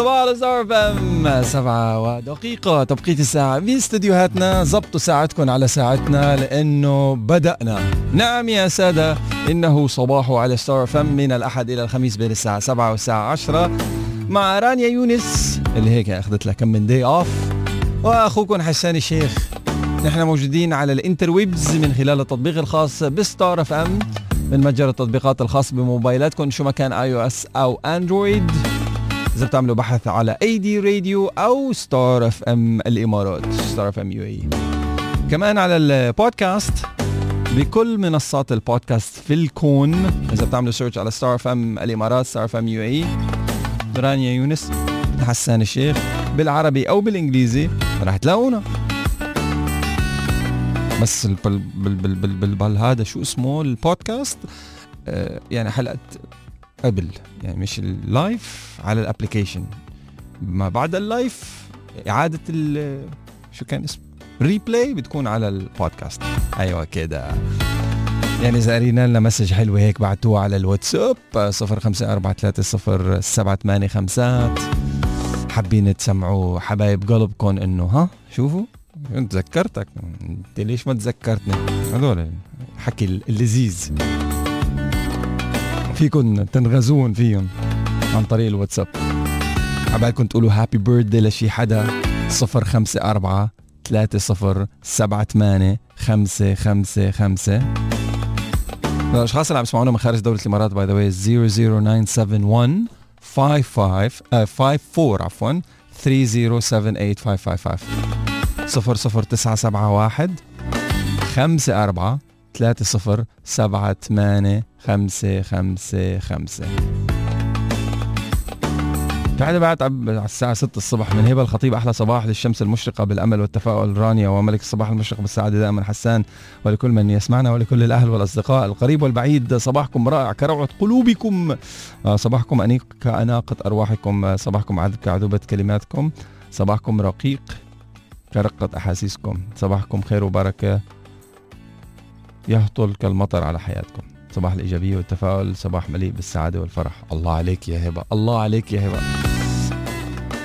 الصباح على Star FM سبعة ودقيقة تبقيت الساعة في استديوهاتنا. زبطوا ساعتكم على ساعتنا لأنه بدأنا. نعم يا سادة إنه صباح على Star FM من الأحد إلى الخميس بين الساعة 7 والساعة 10 مع رانيا يونس اللي هيك أخذت لها كم من day off وأخوكم حسان الشيخ. نحن موجودين على ال interwebs من خلال التطبيق الخاص ب Star FM من متجر التطبيقات الخاص بموبايلاتكم شو ما كان iOS أو Android إذا بتعملوا بحث على AD Radio أو Star FM الإمارات Star FM UAE كمان على البودكاست بكل منصات البودكاست في الكون إذا بتعملوا search على Star FM الإمارات Star FM UAE رانيا يونس حسان الشيخ بالعربي أو بالإنجليزي رح تلاقونا. بس بال بال بال بال بال بال هذا شو اسمه البودكاست؟ آه يعني حلقة قبل. يعني مش ال live على ال application ما بعد ال live إعادة ال شو كان اسمه؟ replay بتكون على البودكاست أيوه كده. يعني إذا قرينا لنا message حلوة هيك بعتوها على الواتساب 05430785 حابين تسمعوا حبايب قلبكم إنه ها؟ شوفوا. تذكرتك؟ انت ليش ما تذكرتني؟ هذول الحكي اللذيذ. فيكم تنغزون فيهم عن طريق الواتساب. عبالكم تقولوا happy birthday لشي حدا صفر خمسة أربعة ثلاثة صفر سبعة ثمانية خمسة خمسة خمسة. الأشخاص اللي عم يسمعونا من خارج دولة الإمارات by the way 00971 55 54 عفوا 3078555 صفر صفر تسعة سبعة واحد خمسة أربعة ثلاثة صفر سبعة ثمانية خمسة خمسة خمسة. بعد بعد على الساعة 6 الصبح من هبة الخطيب أحلى صباح للشمس المشرقة بالأمل والتفاؤل. رانيا وملك الصباح المشرق بالسعادة دائما حسان ولكل من يسمعنا ولكل الأهل والأصدقاء القريب والبعيد. صباحكم رائع كروعة قلوبكم. صباحكم أنيق كأناقة أرواحكم. صباحكم عذب كعذوبة كلماتكم. صباحكم رقيق كرقة أحاسيسكم. صباحكم خير وبركة. يهطل كالمطر على حياتكم. صباح الإيجابية والتفاؤل صباح مليء بالسعادة والفرح. الله عليك يا هبة الله عليك يا هبة.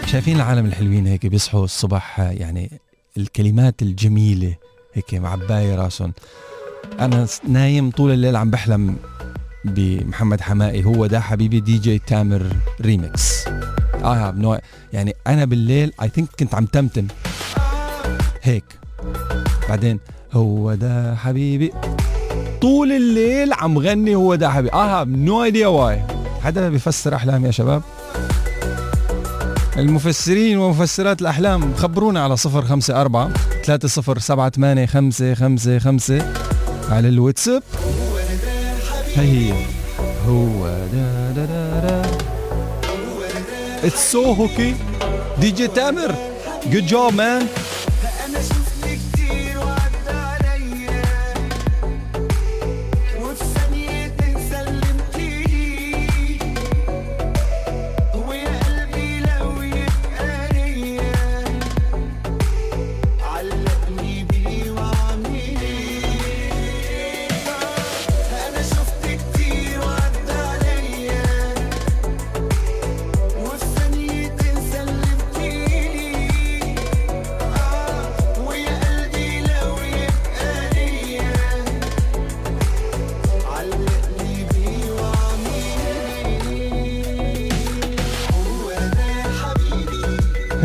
شايفين العالم الحلوين هيك بيصحوا الصبح يعني الكلمات الجميلة هيك معباية راسهم. أنا نايم طول الليل عم بحلم بمحمد حمائي هو ده حبيبي دي جي تامر ريمكس آه نوع يعني أنا بالليل I think كنت عم تمتم. هيك. بعدين هو ده حبيبي. طول الليل عم غني هو ده حبيبي. آه no idea why حدا بيفسر أحلام يا شباب. المفسرين ومفسرات الأحلام خبرونا على صفر خمسة أربعة ثلاثة صفر سبعة ثمانية خمسة خمسة خمسة على الواتساب. هي هو دا دا دا دا. So hooky دي جي تامر. Good job man.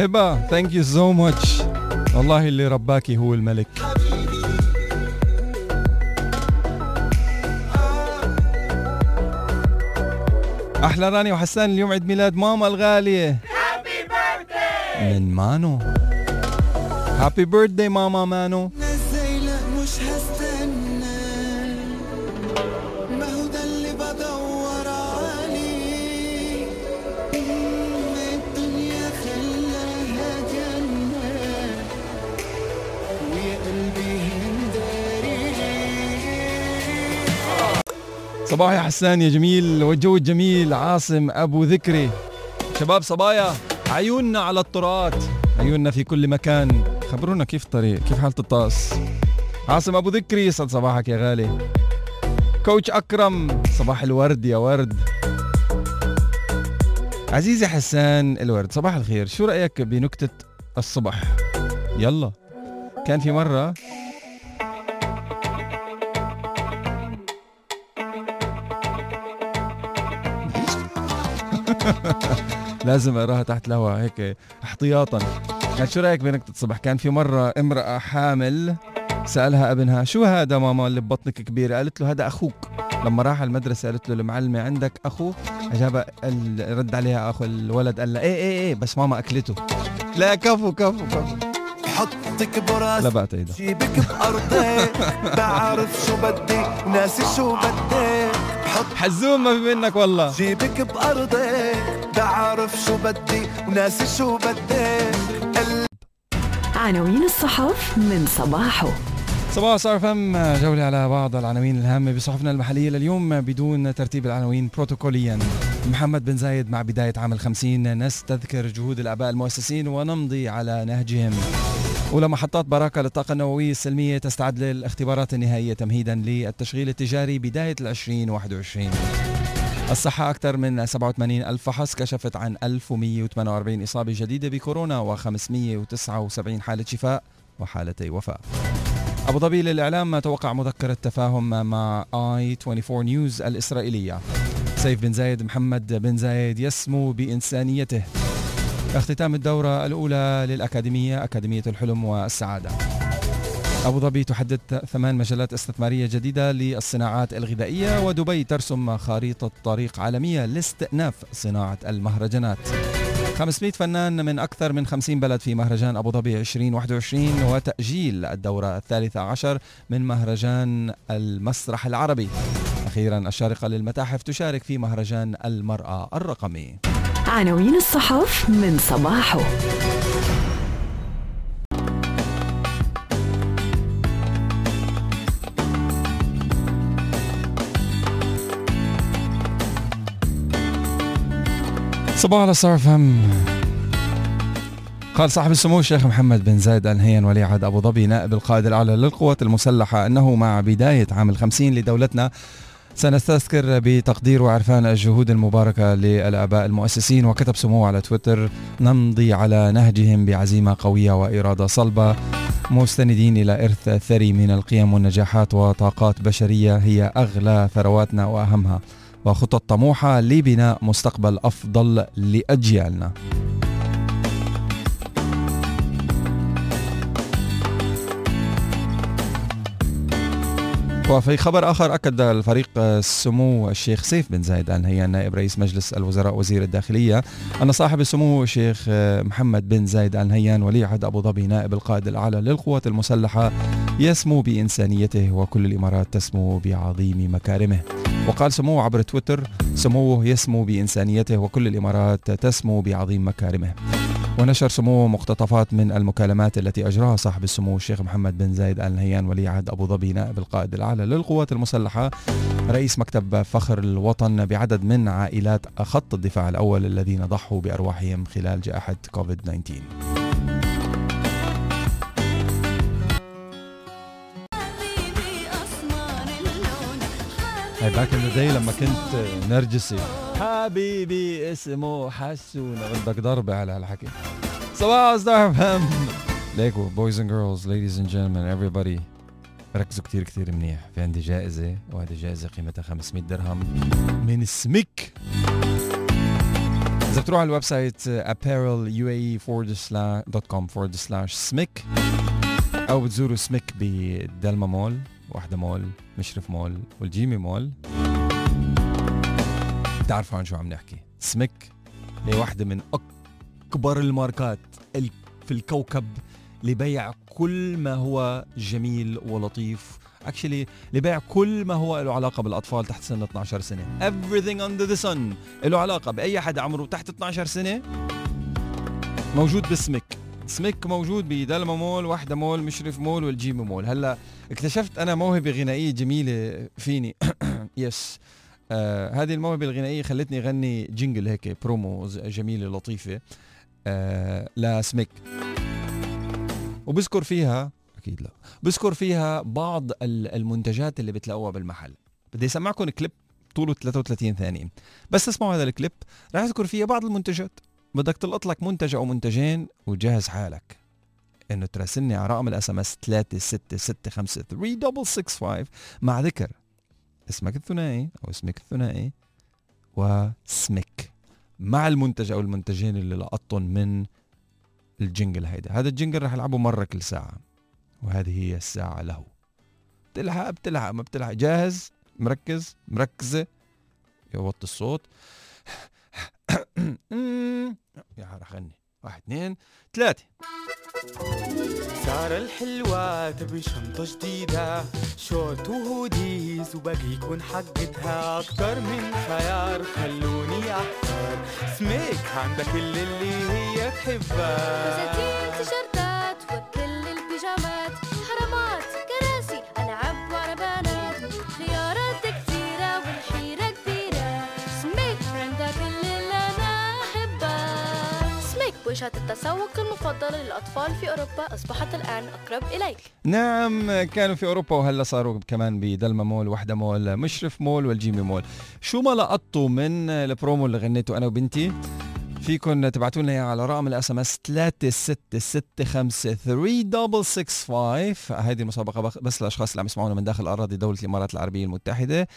هبة thank you so much والله اللي رباكي هو الملك. أحلى راني وحسان اليوم عيد ميلاد ماما الغالية. happy birthday من مانو. happy birthday ماما مانو. صباح يا حسان يا جميل والجو الجميل عاصم أبو ذكري. شباب صبايا عيوننا على الطرقات عيوننا في كل مكان. خبرونا كيف الطريق كيف حالة الطقس عاصم أبو ذكري يسعد صباحك يا غالي. كوتش أكرم صباح الورد يا ورد. عزيزي حسان الورد صباح الخير. شو رأيك بنكتة الصبح؟ يلا. كان في مرة لازم أقراها تحت الهواء هيك احتياطا. كان شو رأيك بنكتة الصبح؟ كان في مرة امرأة حامل سألها أبنها شو هذا ماما اللي ببطنك كبيرة؟ قالت له هذا أخوك. لما راح المدرسة قالت له المعلمة عندك أخو أجاب رد عليها أخو الولد قال لها إيه إيه إيه بس ماما أكلته. لا كفو كفو كفو. حطك براس لا بقى تعيدها جيبك بأرضك. بعرف شو بدي وناسي شو بدك حط حزوم ما في منك والله. جيبك بأرضك بعرف شو بدي وناسي شو بدك عناوين الصحف من صباحه. صباح صار فم جولة على بعض العناوين الهامة بصحفنا المحلية لليوم بدون ترتيب العناوين بروتوكوليا. محمد بن زايد مع بداية عام الخمسين. نستذكر جهود الآباء المؤسسين ونمضي على نهجهم. أولى محطات باراكا للطاقة النووية السلمية تستعد للاختبارات النهائية تمهيدا للتشغيل التجاري بداية العشرين واحد وعشرين. الصحة أكثر من 87 ألف فحص كشفت عن 1148 إصابة جديدة بكورونا و579 حالة شفاء وحالتي وفاة. أبو ظبي للإعلام توقع مذكرة تفاهم مع آي 24 نيوز الإسرائيلية؟ سيف بن زايد محمد بن زايد يسمو بإنسانيته. اختتام الدورة الأولى للأكاديمية أكاديمية الحلم والسعادة. أبو ظبي تحدد ثمان مجالات استثمارية جديدة للصناعات الغذائية ودبي ترسم خريطة طريق عالمية لاستئناف صناعة المهرجانات. 500 فنان من أكثر من 50 بلد في مهرجان أبو ظبي 2021 وتأجيل الدورة الثالثة عشر من مهرجان المسرح العربي. أخيرا الشارقة للمتاحف تشارك في مهرجان المرأة الرقمي. عناوين الصحف من صباحه. صباح صار فهم. قال صاحب السمو الشيخ محمد بن زايد ال نهيان ولي عهد أبو ظبي نائب القائد الأعلى للقوات المسلحة أنه مع بداية عام الخمسين لدولتنا سنستذكر بتقدير وعرفان الجهود المباركة للآباء المؤسسين وكتب سموه على تويتر نمضي على نهجهم بعزيمة قوية وإرادة صلبة مستندين إلى إرث ثري من القيم والنجاحات وطاقات بشرية هي أغلى ثرواتنا وأهمها وخطط طموحة لبناء مستقبل أفضل لأجيالنا. وفي خبر آخر أكد الفريق سمو الشيخ سيف بن زايد آل نهيان نائب رئيس مجلس الوزراء وزير الداخلية أن صاحب السمو الشيخ محمد بن زايد آل نهيان ولي عهد أبو ظبي نائب القائد الأعلى للقوات المسلحة يسمو بإنسانيته وكل الإمارات تسمو بعظيم مكارمه. وقال سموه عبر تويتر سموه يسمو بإنسانيته وكل الإمارات تسمو بعظيم مكارمه. ونشر سموه مقتطفات من المكالمات التي أجراها صاحب السمو الشيخ محمد بن زايد آل نهيان ولي عهد أبو ظبي نائب القائد الأعلى للقوات المسلحة رئيس مكتب فخر الوطن بعدد من عائلات خط الدفاع الأول الذين ضحوا بأرواحهم خلال جائحة كوفيد 19 هاي back in the لما كنت نرجسي. حبيبي اسمه حسونة بدك ضربة على هالحكي. صباح Star FM ليكو boys and girls ladies and gentlemen everybody. ركزوا كتير كتير منيح. في عندي جائزة وهذه جائزة قيمتها 500 درهم من سميك. إذا بتروح على ال website appareluae.com forward slash سميك أو بتزوروا سميك بدلما مول وحدة مول مشرف مول والجيمي مول. بتعرفوا عن شو عم نحكي. سميك هي واحدة من أكبر الماركات في الكوكب لبيع كل ما هو جميل ولطيف. actually لبيع كل ما هو له علاقة بالأطفال تحت سن 12 سنة. Everything under the sun له علاقة بأي حدا عمره تحت 12 سنة. موجود ب Smyk Smyk موجود بدلما مول وحدة مول مشرف مول والجيمي مول. هلا اكتشفت أنا موهبة غنائية جميلة فيني. yes آه هذه الموهبة الغنائية خلتني أغني jingle هيك برومو جميلة لطيفة. آه لسميك وبذكر فيها أكيد لا. بذكر فيها بعض المنتجات اللي بتلاقوها بالمحل. بدي أسمعكم كليب طوله 33 ثانية. بس تسمعوا هذا الكليب. راح أذكر فيه بعض المنتجات. بدك تلقط لك منتج أو منتجين وجهز حالك. إنه تراسلني على رقم ال SMS 3665 مع ذكر. SMYK الثنائي أو اسمك الثنائي واسمك مع المنتج أو المنتجين اللي لقطتهم من الجنجل هيدا. هذا الجنجل رح العبه مرة كل ساعة وهذه هي الساعة له. بتلحق؟ بتلحق. ما بتلحق. جاهز؟ مركز؟ مركزة؟ يوطي الصوت. يا رح غني واحد اثنين ثلاثة. سارة الحلوة تبي شنطة جديدة شورت وهوديز وباقي يكون حقتها. أكتر من خيار خلوني أحتار سميك عندها كل اللي هي تحبها. وجهة التسوق المفضلة للأطفال في أوروبا أصبحت الآن أقرب إليك. نعم كانوا في أوروبا وهلا صاروا كمان بدلما مول وحدة مول مشرف مول والجيمي مول. شو ما لقطتوا من البرومو اللي غنيته أنا وبنتي؟ فيكن تبعتوا لنا على رقم ال SMS 3665 هذه المسابقة بس للاشخاص اللي عم يسمعونا من داخل أراضي دولة الإمارات العربية المتحدة.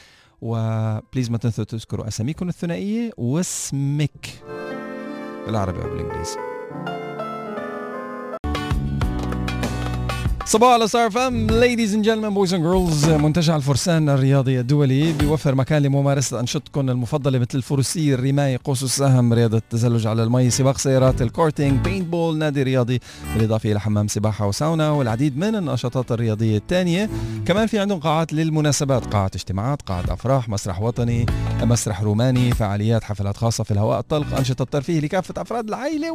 و please ما تنسوا تذكروا اساميكم الثنائية و SMYK بالعربي أو بالإنجليزي. thank you. صباحو على Star FM ladies and gentlemen, boys and girls منتجع الفرسان الرياضي الدولي بيوفر مكان لممارسة أنشطتكم المفضلة مثل الفروسيه الرمايه قوس السهم رياضة التزلج على المي سباق سيارات ال karting paintball نادي رياضي. بالإضافة إلى حمام سباحة وساونا والعديد من النشاطات الرياضية الثانية. كمان في عندهم قاعات للمناسبات قاعه اجتماعات قاعه أفراح مسرح وطني مسرح روماني فعاليات حفلات خاصة في الهواء الطلق أنشطة ترفيه لكافة أفراد العائلة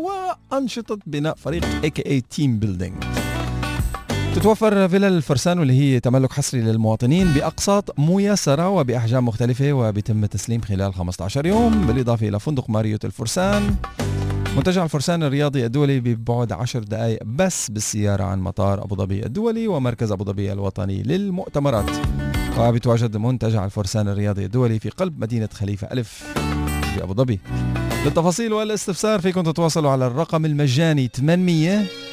وأنشطة بناء فريق a.k.a. team building تتوفر فيلا الفرسان واللي هي تملك حصري للمواطنين بأقساط ميسرة وبأحجام مختلفة وبيتم التسليم خلال 15 يوم بالإضافة إلى فندق ماريوت الفرسان. منتجع الفرسان الرياضي الدولي ببعد 10 دقائق بس بالسيارة عن مطار أبو ظبي الدولي ومركز أبو ظبي الوطني للمؤتمرات. وبيتواجد منتجع الفرسان الرياضي الدولي في قلب مدينة خليفة ألف في أبو ظبي. للتفاصيل والاستفسار فيكم تتواصلوا على الرقم المجاني 800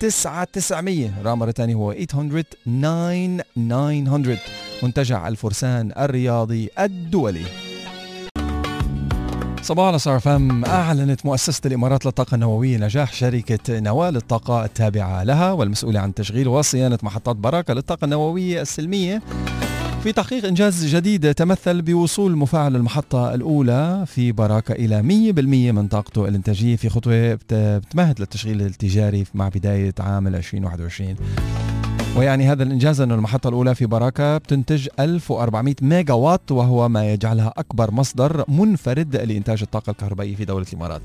9 900 رقم مرة تانية هو 800 9900 منتجع الفرسان الرياضي الدولي. صباح على فم. أعلنت مؤسسة الإمارات للطاقة النووية نجاح شركة نوال الطاقة التابعة لها والمسؤولة عن تشغيل وصيانة محطات براكة للطاقة النووية السلمية. في تحقيق إنجاز جديد تمثل بوصول مفاعل المحطة الأولى في براكة إلى 100% من طاقته الإنتاجية في خطوة بت- بتمهد للتشغيل التجاري مع بداية عام 2021 ويعني هذا الإنجاز أن المحطة الأولى في براكة بتنتج 1400 ميجا وات وهو ما يجعلها أكبر مصدر منفرد لإنتاج الطاقة الكهربائية في دولة الإمارات.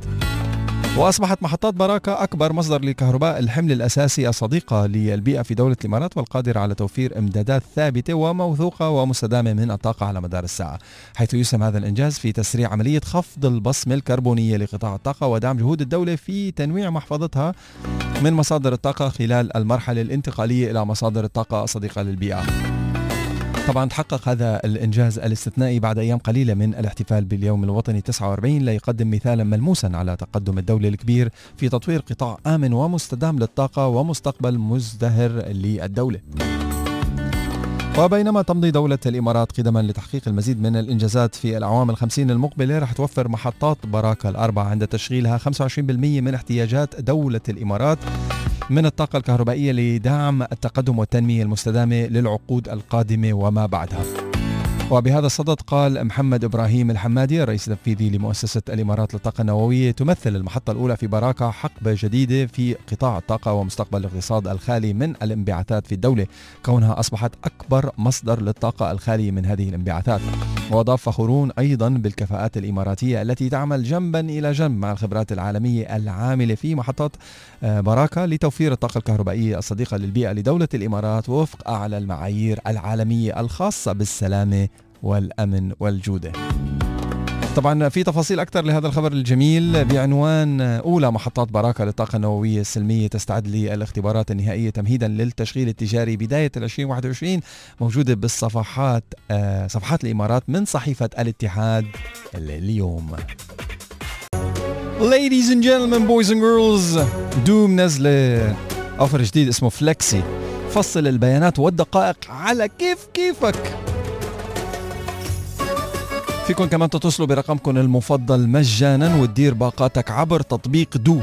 وأصبحت محطات براكة أكبر مصدر لكهرباء الحمل الأساسي الصديقة للبيئة في دولة الإمارات والقادرة على توفير إمدادات ثابتة وموثوقة ومستدامة من الطاقة على مدار الساعة حيث يسهم هذا الإنجاز في تسريع عملية خفض البصمة الكربونية لقطاع الطاقة ودعم جهود الدولة في تنويع محفظتها من مصادر الطاقة خلال المرحلة الانتقالية إلى مصادر الطاقة الصديقة للبيئة. طبعا تحقق هذا الإنجاز الاستثنائي بعد أيام قليلة من الاحتفال باليوم الوطني 49 ليقدم مثالا ملموسا على تقدم الدولة الكبير في تطوير قطاع آمن ومستدام للطاقة ومستقبل مزدهر للدولة. وبينما تمضي دولة الإمارات قدما لتحقيق المزيد من الإنجازات في الأعوام الخمسين المقبلة رح توفر محطات براكة الأربعة عند تشغيلها 25% من احتياجات دولة الإمارات من الطاقة الكهربائية لدعم التقدم والتنمية المستدامة للعقود القادمة وما بعدها. وبهذا الصدد قال محمد إبراهيم الحمادي الرئيس التنفيذي لمؤسسة الإمارات للطاقة النووية تمثل المحطة الأولى في براكة حقبة جديدة في قطاع الطاقة ومستقبل الاقتصاد الخالي من الانبعاثات في الدولة. كونها أصبحت أكبر مصدر للطاقة الخالية من هذه الانبعاثات. وأضاف فخورون أيضا بالكفاءات الإماراتية التي تعمل جنبا إلى جنب مع الخبرات العالمية العاملة في محطات آه، براكة لتوفير الطاقة الكهربائية الصديقة للبيئة لدولة الإمارات وفق أعلى المعايير العالمية الخاصة بالسلامة والأمن والجودة. طبعا في تفاصيل أكثر لهذا الخبر الجميل بعنوان أولى محطات باراكا للطاقة النووية السلمية تستعد للاختبارات النهائية تمهيدا للتشغيل التجاري بداية 2021 موجودة بالصفحات آه، صفحات الإمارات من صحيفة الاتحاد اليوم Ladies and gentlemen, boys and girls du منزلة offer جديد اسمه Flexi تفصل البيانات والدقائق على كيف كيفك. فيكم كمان تتصلوا برقمكم المفضل مجانا وتدير باقاتك عبر تطبيق du.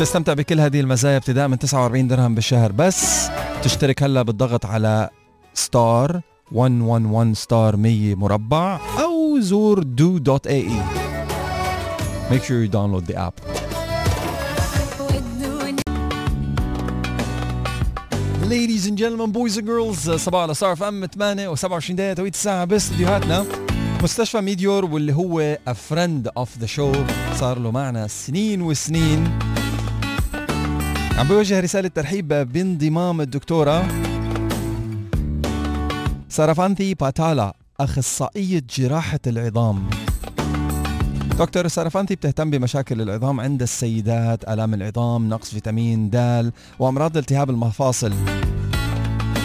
تستمتع بكل هذه المزايا ابتداء من 49 درهم بالشهر بس تشترك هلا بالضغط على star 111 star 100 مربع أو زور du dot ae Make sure you download the app. Ladies and gentlemen, boys and girls صباحو على Star FM 8 و27 دقيقة توقيت الساعة باستديوهاتنا مستشفى ميديور واللي هو friend of the show. صار له معنا سنين وسنين. عم بوجه رسالة ترحيب بانضمام الدكتورة. سارافانتي باتالا أخصائية جراحة العظام. دكتور سارافانتي بتهتم بمشاكل العظام عند السيدات آلام العظام نقص فيتامين د وأمراض التهاب المفاصل.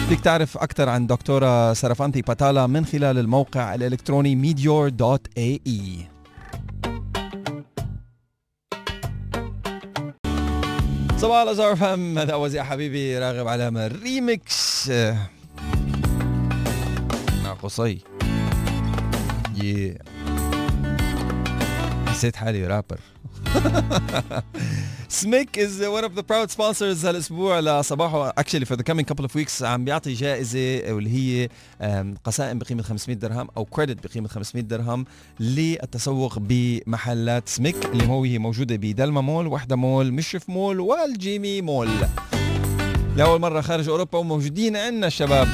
فيك تعرف أكثر عن دكتورة سارافانتي باتالا من خلال الموقع الإلكتروني meteor.ae صباح الأزهر فهم هذا أوز يا حبيبي راغب علامة ريمكس مع قصي. Yeah. حسيت حالي رابر سميك از one of the proud sponsors هالأسبوع لصباحه actually for the coming couple of weeks عم بيعطي جائزة واللي هي قسائم بقيمة 500 درهم أو كريدت بقيمة 500 درهم للتسوق بمحلات سميك اللي هو هي موجودة بدلما مول وحدة مول مشرف مول والجيمي مول. لأول مرة خارج أوروبا وموجودين عندنا الشباب.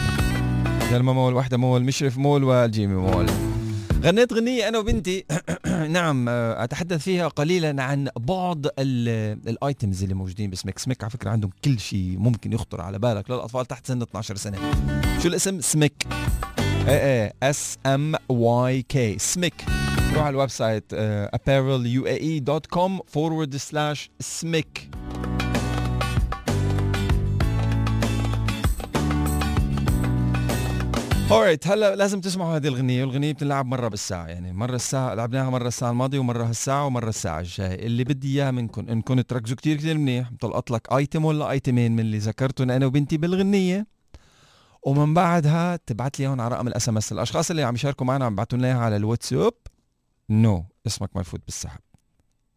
دلما مول وحدة مول مشرف مول والجيمي مول. غنيت غنية أنا وبنتي. نعم آه، أتحدث فيها قليلا عن بعض ال items اللي موجودين ب SMYK. SMYK على فكرة عندهم كل شيء ممكن يخطر على بالك للأطفال تحت سن 12 سنة. شو الاسم؟ SMYK إيه S M Y K SMYK روح على ال website uh, appareluae.com forward slash سمك alright هلا لازم تسمعوا هذه الغنية والغنية بتنلعب مرة بالساعة يعني مرة الساعة لعبناها مرة الساعة الماضية ومرة هالساعة ومرة الساعة الجاية. اللي بدي إياه منكم انكم تركزوا كتير كتير منيح بتلقط لك item ولا آيتمين من اللي ذكرتهم أنا وبنتي بالغنية. ومن بعدها تبعت لي هون على رقم ال SMS الأشخاص اللي عم يشاركوا معنا عم يبعثوا لنا إياها على الواتساب. no no. اسمك مرفوض بالسحب.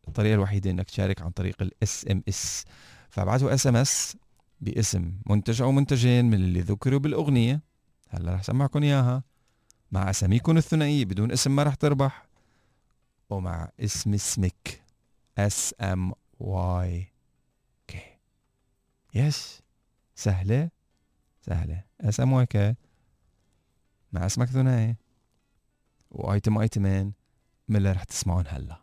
الطريقة الوحيدة إنك تشارك عن طريق ال SMS فابعثوا SMS باسم منتج أو منتجين من اللي ذكروا بالأغنية. هلا رح سمعكم إياها. مع اساميكم الثنائيه بدون اسم ما رح تربح. ومع اسم SMYK. S M Y K yes. سهلة. سهلة. S M Y K مع اسمك ثنائي و item آيتمين من اللي رح تسمعون هلا.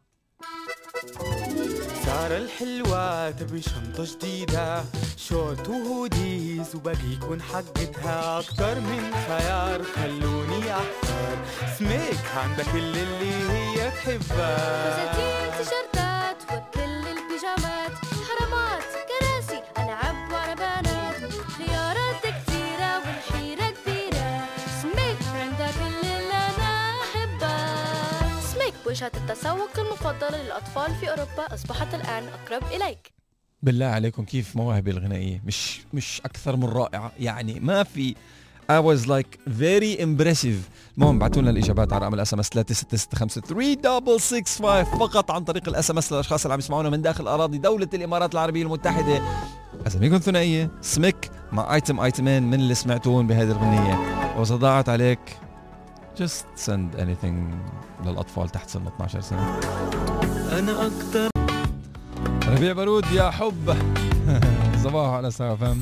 سارة الحلوة تبي شنطة جديدة شورت و hoodies وباقي يكون حقتها أكتر من خيار. خلوني أحتار سميك عندها كل اللي هي تحبها فساتين تيشرتات وكل البيجامات. وجهة التسوق المفضلة للأطفال في أوروبا أصبحت الآن أقرب إليك. بالله عليكم كيف مواهبي الغنائية؟ مش مش أكثر من رائعة. يعني ما في I was like very impressive. المهم بعتوا لنا الإجابات على رقم ال SMS 3665 فقط عن طريق ال SMS للأشخاص اللي عم يسمعونا من داخل أراضي دولة الإمارات العربية المتحدة. أساميكم ثنائية سمك مع ايتم ايتمين من اللي سمعتوهم بهذه الغنية. وإذا ضاعت عليك. Just send anything للأطفال تحت سن 12 سنة. أنا أكتر. ربيع بارود يا حب. صباح على ساعة فهم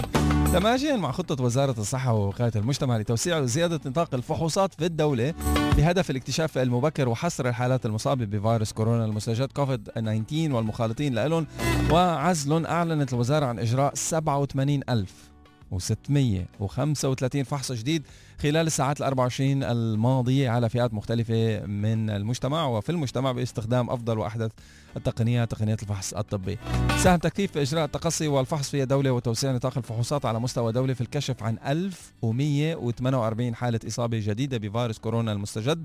تماشيا مع خطة وزارة الصحة ووقاية المجتمع لتوسيع وزيادة نطاق الفحوصات في الدولة بهدف الاكتشاف المبكر وحصر الحالات المصابة بفيروس كورونا المستجدات كوفيد 19 والمخالطين لهم وعزل أعلنت الوزارة عن إجراء 87 ألف و635 فحص جديد خلال الساعات ال 24 الماضية على فئات مختلفة من المجتمع وفي المجتمع باستخدام أفضل وأحدث التقنيات تقنيات الفحص الطبي. ساهم تكثيف إجراء التقصي والفحص في الدولة وتوسيع نطاق الفحوصات على مستوى دولي في الكشف عن 1148 حالة إصابة جديدة بفيروس كورونا المستجد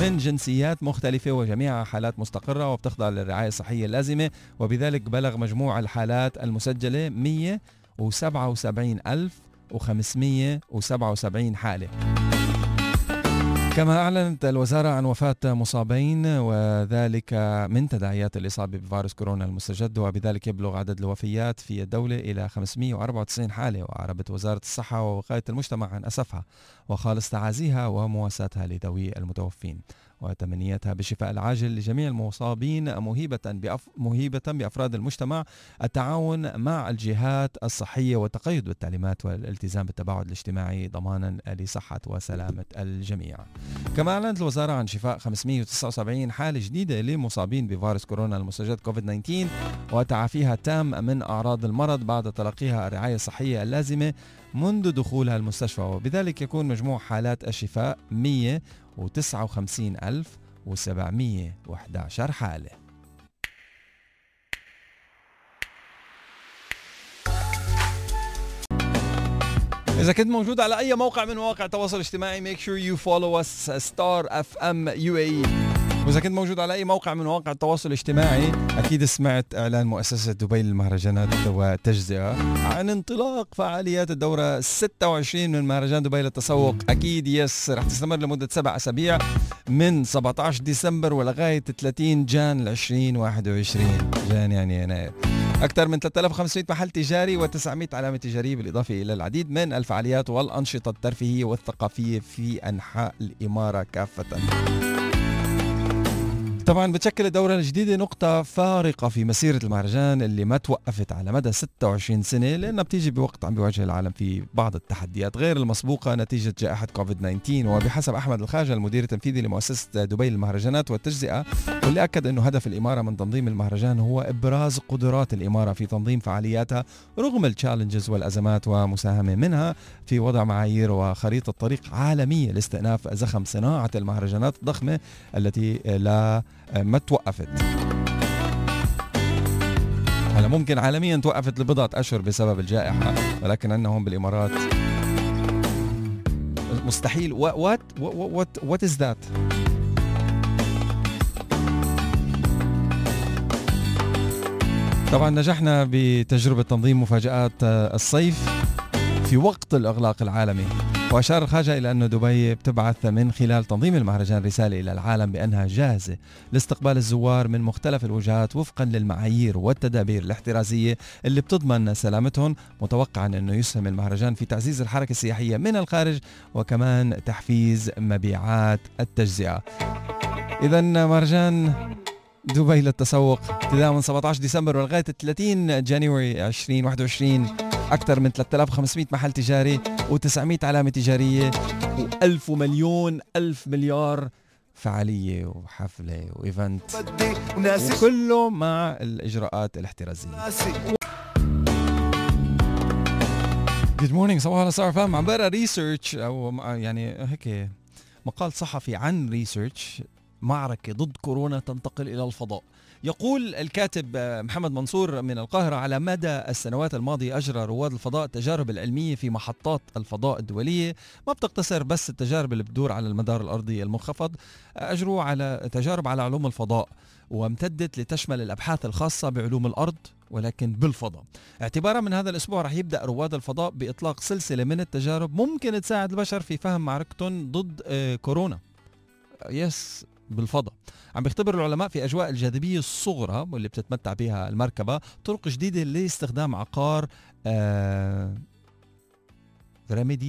من جنسيات مختلفة وجميعها حالات مستقرة وبتخضع للرعاية الصحية اللازمة. وبذلك بلغ مجموع الحالات المسجلة 177,577 حالة. كما أعلنت الوزارة عن وفاة مصابين وذلك من تداعيات الإصابة بفيروس كورونا المستجد وبذلك يبلغ عدد الوفيات في الدولة إلى 594 حالة وأعربت وزارة الصحة ووقاية المجتمع عن أسفها. وخالص تعازيها ومواساتها لذوي المتوفين وتمنيتها بالشفاء العاجل لجميع المصابين مهيبة بأف... مهيبة بأفراد المجتمع التعاون مع الجهات الصحية والتقيد بالتعليمات والالتزام بالتباعد الاجتماعي ضمانا لصحة وسلامة الجميع. كما أعلنت الوزارة عن شفاء 579 حالة جديدة لمصابين بفيروس كورونا المستجد كوفيد 19 وتعافيها تام من أعراض المرض بعد تلقيها الرعاية الصحية اللازمة منذ دخولها المستشفى وبذلك يكون مجموع حالات الشفاء 159711 حالة. إذا كنت موجود على أي موقع من مواقع التواصل الاجتماعي make sure you follow us star FM UAE وإذا كنت موجود على أي موقع من مواقع التواصل الاجتماعي أكيد سمعت إعلان مؤسسة دبي للمهرجانات والتجزئة عن انطلاق فعاليات الدورة 26 من مهرجان دبي للتسوق. أكيد يس رح تستمر لمدة سبع أسابيع من 17 ديسمبر ولغاية 30 جان 2021 جان يعني يناير. أكثر من 3500 محل تجاري و900 علامة تجارية بالإضافة إلى العديد من الفعاليات والأنشطة الترفيهية والثقافية في أنحاء الإمارة كافة. طبعا بتشكل الدورة الجديدة نقطة فارقة في مسيرة المهرجان اللي ما توقفت على مدى 26 سنة لأنها بتيجي بوقت عم بيواجه العالم في بعض التحديات غير المسبوقة نتيجة جائحة كوفيد 19 وبحسب أحمد الخاجة المدير التنفيذي لمؤسسة دبي للمهرجانات والتجزئة واللي أكد أنه هدف الإمارة من تنظيم المهرجان هو إبراز قدرات الإمارة في تنظيم فعالياتها رغم التشالنجز والأزمات ومساهمة منها. في وضع معايير وخريطة طريق عالمية لاستئناف زخم صناعة المهرجانات الضخمة التي لا ما توقفت. هلا ممكن عالميا توقفت لبضعة أشهر بسبب الجائحة ولكن عندنا هون بالإمارات. مستحيل. what what what is that طبعا نجحنا بتجربة تنظيم مفاجآت الصيف. في وقت الإغلاق العالمي. وأشار الخاجة إلى أن دبي بتبعث من خلال تنظيم المهرجان رسالة إلى العالم بأنها جاهزة لاستقبال الزوار من مختلف الوجهات وفقا للمعايير والتدابير الاحترازية اللي بتضمن سلامتهم متوقعا أنه يسهم المهرجان في تعزيز الحركة السياحية من الخارج وكمان تحفيز مبيعات التجزئة. إذا مهرجان دبي للتسوق ابتداء من 17 ديسمبر ولغاية 30 جانيوري 2021 أكثر من 3500 محل تجاري و900 علامة تجارية و1000 ومليون ألف مليار فعالية وحفلة وإيفنت. وكله مع الإجراءات الاحترازية. good morning صباح الخير Star FM عم بقرا research أو يعني هيك مقال صحفي عن research معركة ضد كورونا تنتقل إلى الفضاء. يقول الكاتب محمد منصور من القاهرة على مدى السنوات الماضية أجرى رواد الفضاء التجارب العلمية في محطات الفضاء الدولية. ما بتقتصر بس التجارب اللي بتدور على المدار الأرضي المنخفض أجروا على تجارب على علوم الفضاء وامتدت لتشمل الأبحاث الخاصة بعلوم الأرض ولكن بالفضاء. اعتبارا من هذا الأسبوع رح يبدأ رواد الفضاء بإطلاق سلسلة من التجارب ممكن تساعد البشر في فهم معركتهم ضد كورونا. yes. بالفضاء. عم بيختبر العلماء في أجواء الجاذبية الصغرى واللي بتتمتع بها المركبة طرق جديدة لاستخدام عقار آه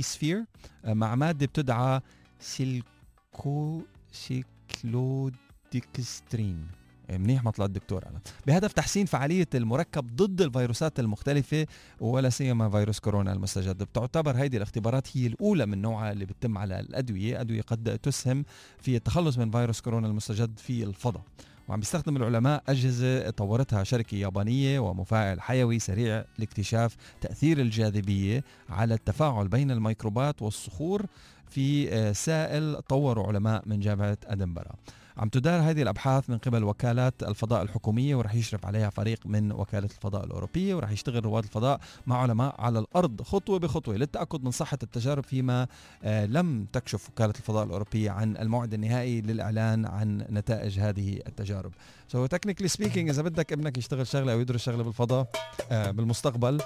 سفير آه مع مادة بتدعى سيلكو سيكلوديكسترين. منيح ما طلع الدكتور أنا. بهدف تحسين فعالية المركب ضد الفيروسات المختلفة ولا سيما فيروس كورونا المستجد. بتعتبر هيدي الاختبارات هي الأولى من نوعها اللي بتتم على الأدوية. أدوية قد تسهم في التخلص من فيروس كورونا المستجد في الفضاء. وعم بيستخدم العلماء أجهزة طورتها شركة يابانية ومفاعل حيوي سريع لاكتشاف تأثير الجاذبية على التفاعل بين الميكروبات والصخور في آه، سائل طوره علماء من جامعة أدنبرا. عم تدار هذه الأبحاث من قبل وكالات الفضاء الحكومية ورح يشرف عليها فريق من وكالة الفضاء الأوروبية ورح يشتغل رواد الفضاء مع علماء على الأرض خطوة بخطوة للتأكد من صحة التجارب فيما آه، لم تكشف وكالة الفضاء الأوروبية عن الموعد النهائي للإعلان عن نتائج هذه التجارب. so technically speaking إذا بدك ابنك يشتغل شغلة أو يدرس شغلة بالفضاء آه، بالمستقبل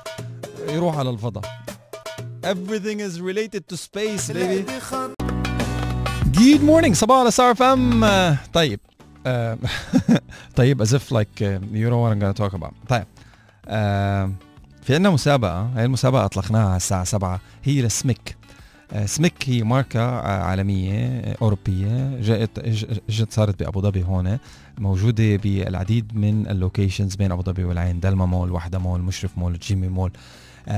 يروح على الفضاء. Everything is related to space baby. good morning صباحو على Star FM طيب آه، طيب uh, you know what I'm gonna talk about. طيب آه، في عندنا مسابقة هاي المسابقة أطلقناها على الساعة 7 هي لسميك آه، سميك هي ماركة عالمية أوروبية. جاءت اجت صارت بأبو ظبي هون. موجودة بالعديد من ال locations بين أبو ظبي والعين. دلما مول وحدة مول مشرف مول جيمي مول.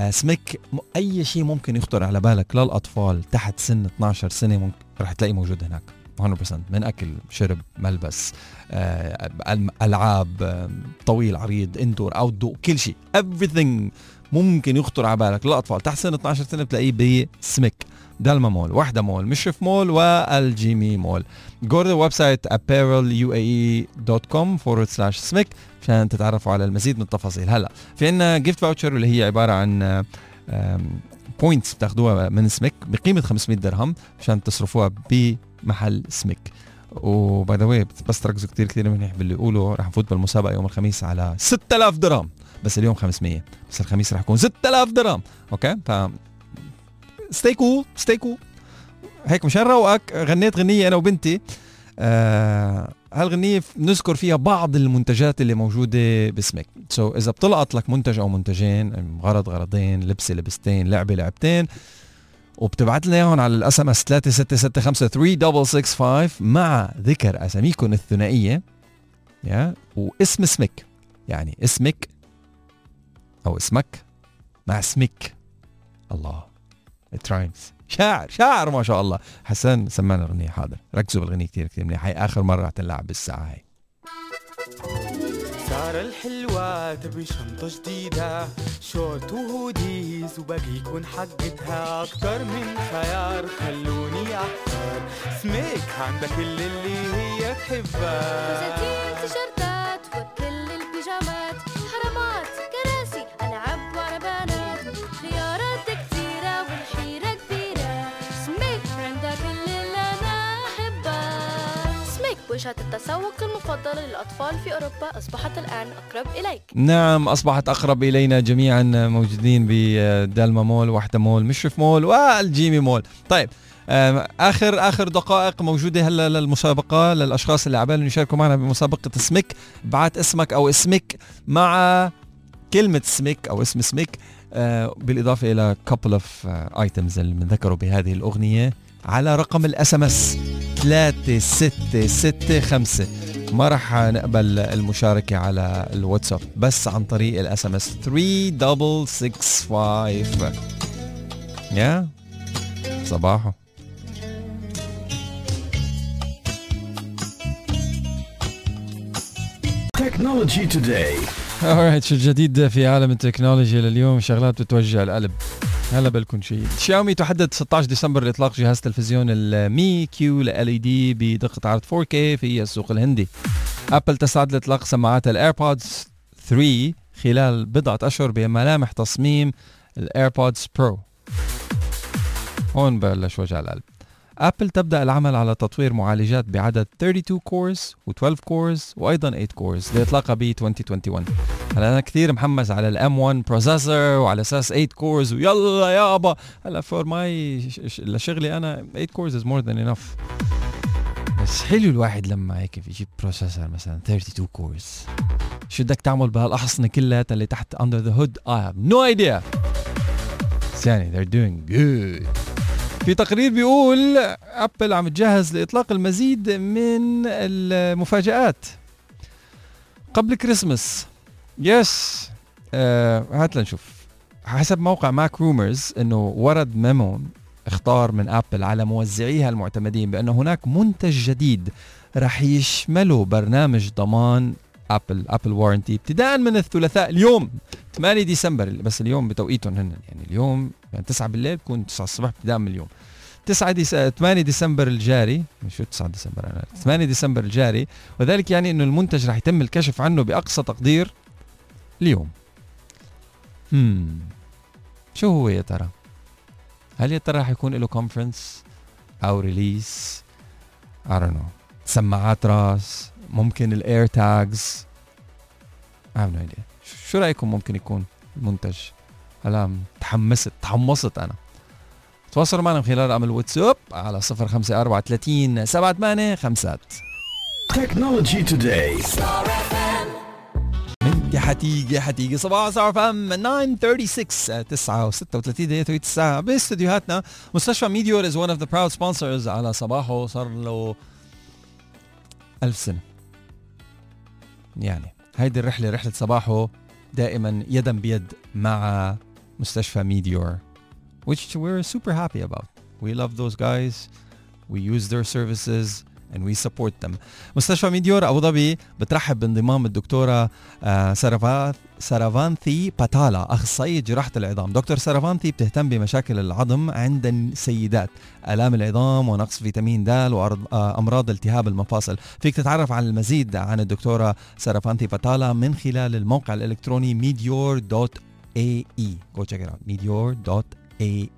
سميك أي شيء ممكن يخطر على بالك للأطفال تحت سن 12 سنة ممكن رح تلاقيه موجود هناك. 100% من أكل شرب ملبس ألعاب طويل عريض indoor outdoor كل شيء. Everything ممكن يخطر على بالك للأطفال. تحت سن 12 سنة بتلاقيه بسمك دلما مول وحدة مول مشرف مول والجيمي مول. جو to the website appareluae.com forward slash smyk عشان تتعرفوا على المزيد من التفاصيل. هلا في عندنا gift voucher اللي هي عبارة عن points بتاخذوها من سميك بقيمة 500 درهم عشان تصرفوها بمحل سميك. و by the way بس تركزوا كثير كثير منيح باللي يقولوا رح نفوت بالمسابقة يوم الخميس على 6000 درهم. بس اليوم 500 بس الخميس رح يكون 6000 درهم. okay؟ ف stay cool stay cool هيك مشان روقك غنيت غنية أنا وبنتي. آه هالغنية نذكر فيها بعض المنتجات اللي موجودة ب Smyk؟ so so, إذا بتلقط لك منتج أو منتجين غرض غرضين لبسة لبستين لعبة لعبتين وبتبعت لنا إياهم على ال SMS 3665 مع ذكر أساميكم الثنائية يا واسم Smyk. يعني اسمك أو اسمك مع Smyk. الله. It rhymes. شاعر شاعر ما شاء الله. حسن سمعنا الأغنية حاضر ركزوا بالأغنية كثير كثير منيح هاي آخر مرة تنلعب بالساعة هاي. سارة الحلوة تبي شنطة جديدة شورت وهوديز وباقي يكون حقتها أكتر من خيار. خلوني أحتار سميك عندك كل اللي هي تحبها وجهة التسوق المفضلة للأطفال في أوروبا. أصبحت الآن أقرب إليك. نعم أصبحت أقرب إلينا جميعا موجودين بدالما مول وحده مول مشرف مول والجيمي مول. طيب آخر آخر دقائق موجودة هلا للمسابقة للأشخاص اللي عبالهم يشاركوا معنا بمسابقة سميك. بعت اسمك أو اسمك مع كلمة سميك أو اسم Smyk آه، بالإضافة إلى couple of items اللي بنذكروا بهذه الأغنية. على رقم ال SMS 3665 ما راح نقبل المشاركة على الواتساب بس عن طريق ال SMS 3665 يا صباحو. Technology Today. alright شو الجديد في عالم التكنولوجيا لليوم؟ شغلات بتوجع القلب. هلا بالكم شيء شاومي تحدد 16 ديسمبر لإطلاق جهاز تلفزيون ال Mi QLED بدقة عرض 4K في السوق الهندي. أبل تسعد لإطلاق سماعات ال AirPods 3 خلال بضعة أشهر بملامح تصميم ال AirPods Pro هون بلش وجع القلب. ابل تبدأ العمل على تطوير معالجات بعدد 32 cores و12 cores وأيضا 8 cores لاطلاقها ب 2021 هلا أنا كثير محمس على ال M1 processor وعلى أساس 8 cores ويلا يابا هلا for my لشغلي أنا 8 cores is more than enough بس حلو الواحد لما هيك يجيب processor مثلا 32 cores شو بدك تعمل بهالأحصنة كلها اللي تحت under the hood I have no idea يعني they're doing good. في تقرير بيقول أبل عم تجهز لإطلاق المزيد من المفاجآت قبل Christmas yes آه هات لنشوف. حسب موقع MacRumors إنه ورد memo إخطار من أبل على موزعيها المعتمدين بان هناك منتج جديد رح يشملوا برنامج ضمان أبل Apple warranty ابتداء من الثلاثاء اليوم 8 ديسمبر بس اليوم بتوقيتهم هن يعني اليوم يعني 9 بالليل بكون 9 الصبح ابتداء من اليوم. 9 ديس... 8 ديسمبر الجاري. شو 9 ديسمبر أنا 8 ديسمبر الجاري. وذلك يعني إنه المنتج رح يتم الكشف عنه بأقصى تقدير اليوم. هم. شو هو يا ترى؟ هل يا ترى رح يكون له conference أو ريليس I سماعات راس ممكن الاير تاجز I have no شو رأيكم ممكن يكون المنتج؟ هلا تحمست تحمست أنا. تواصلوا معنا من خلال رقم الواتساب على 054 78 5 Technology Today. من حتيجي حتيجي صباح صار فم 936 9 و36 دقيقة توقيت الساعة باستديوهاتنا. مستشفى ميديور is one of the proud sponsors على صباحو صار له ألف سنة. يعني هيدي الرحلة رحلة صباحو دائما يدا بيد مع مستشفى ميديور which we're super happy about. We love those guys. We use their services and we support them. مستشفى ميديور ابو ظبي بترحب بانضمام الدكتورة آه، سارافا سارافانثي باتالا أخصائية جراحة العظام. دكتور سارافانثي بتهتم بمشاكل العظم عند السيدات. آلام العظام ونقص فيتامين د وامراض التهاب المفاصل. فيك تتعرف على المزيد عن الدكتورة سارافانثي باتالا من خلال الموقع الإلكتروني meteor.ae go check it out. Meteor.ae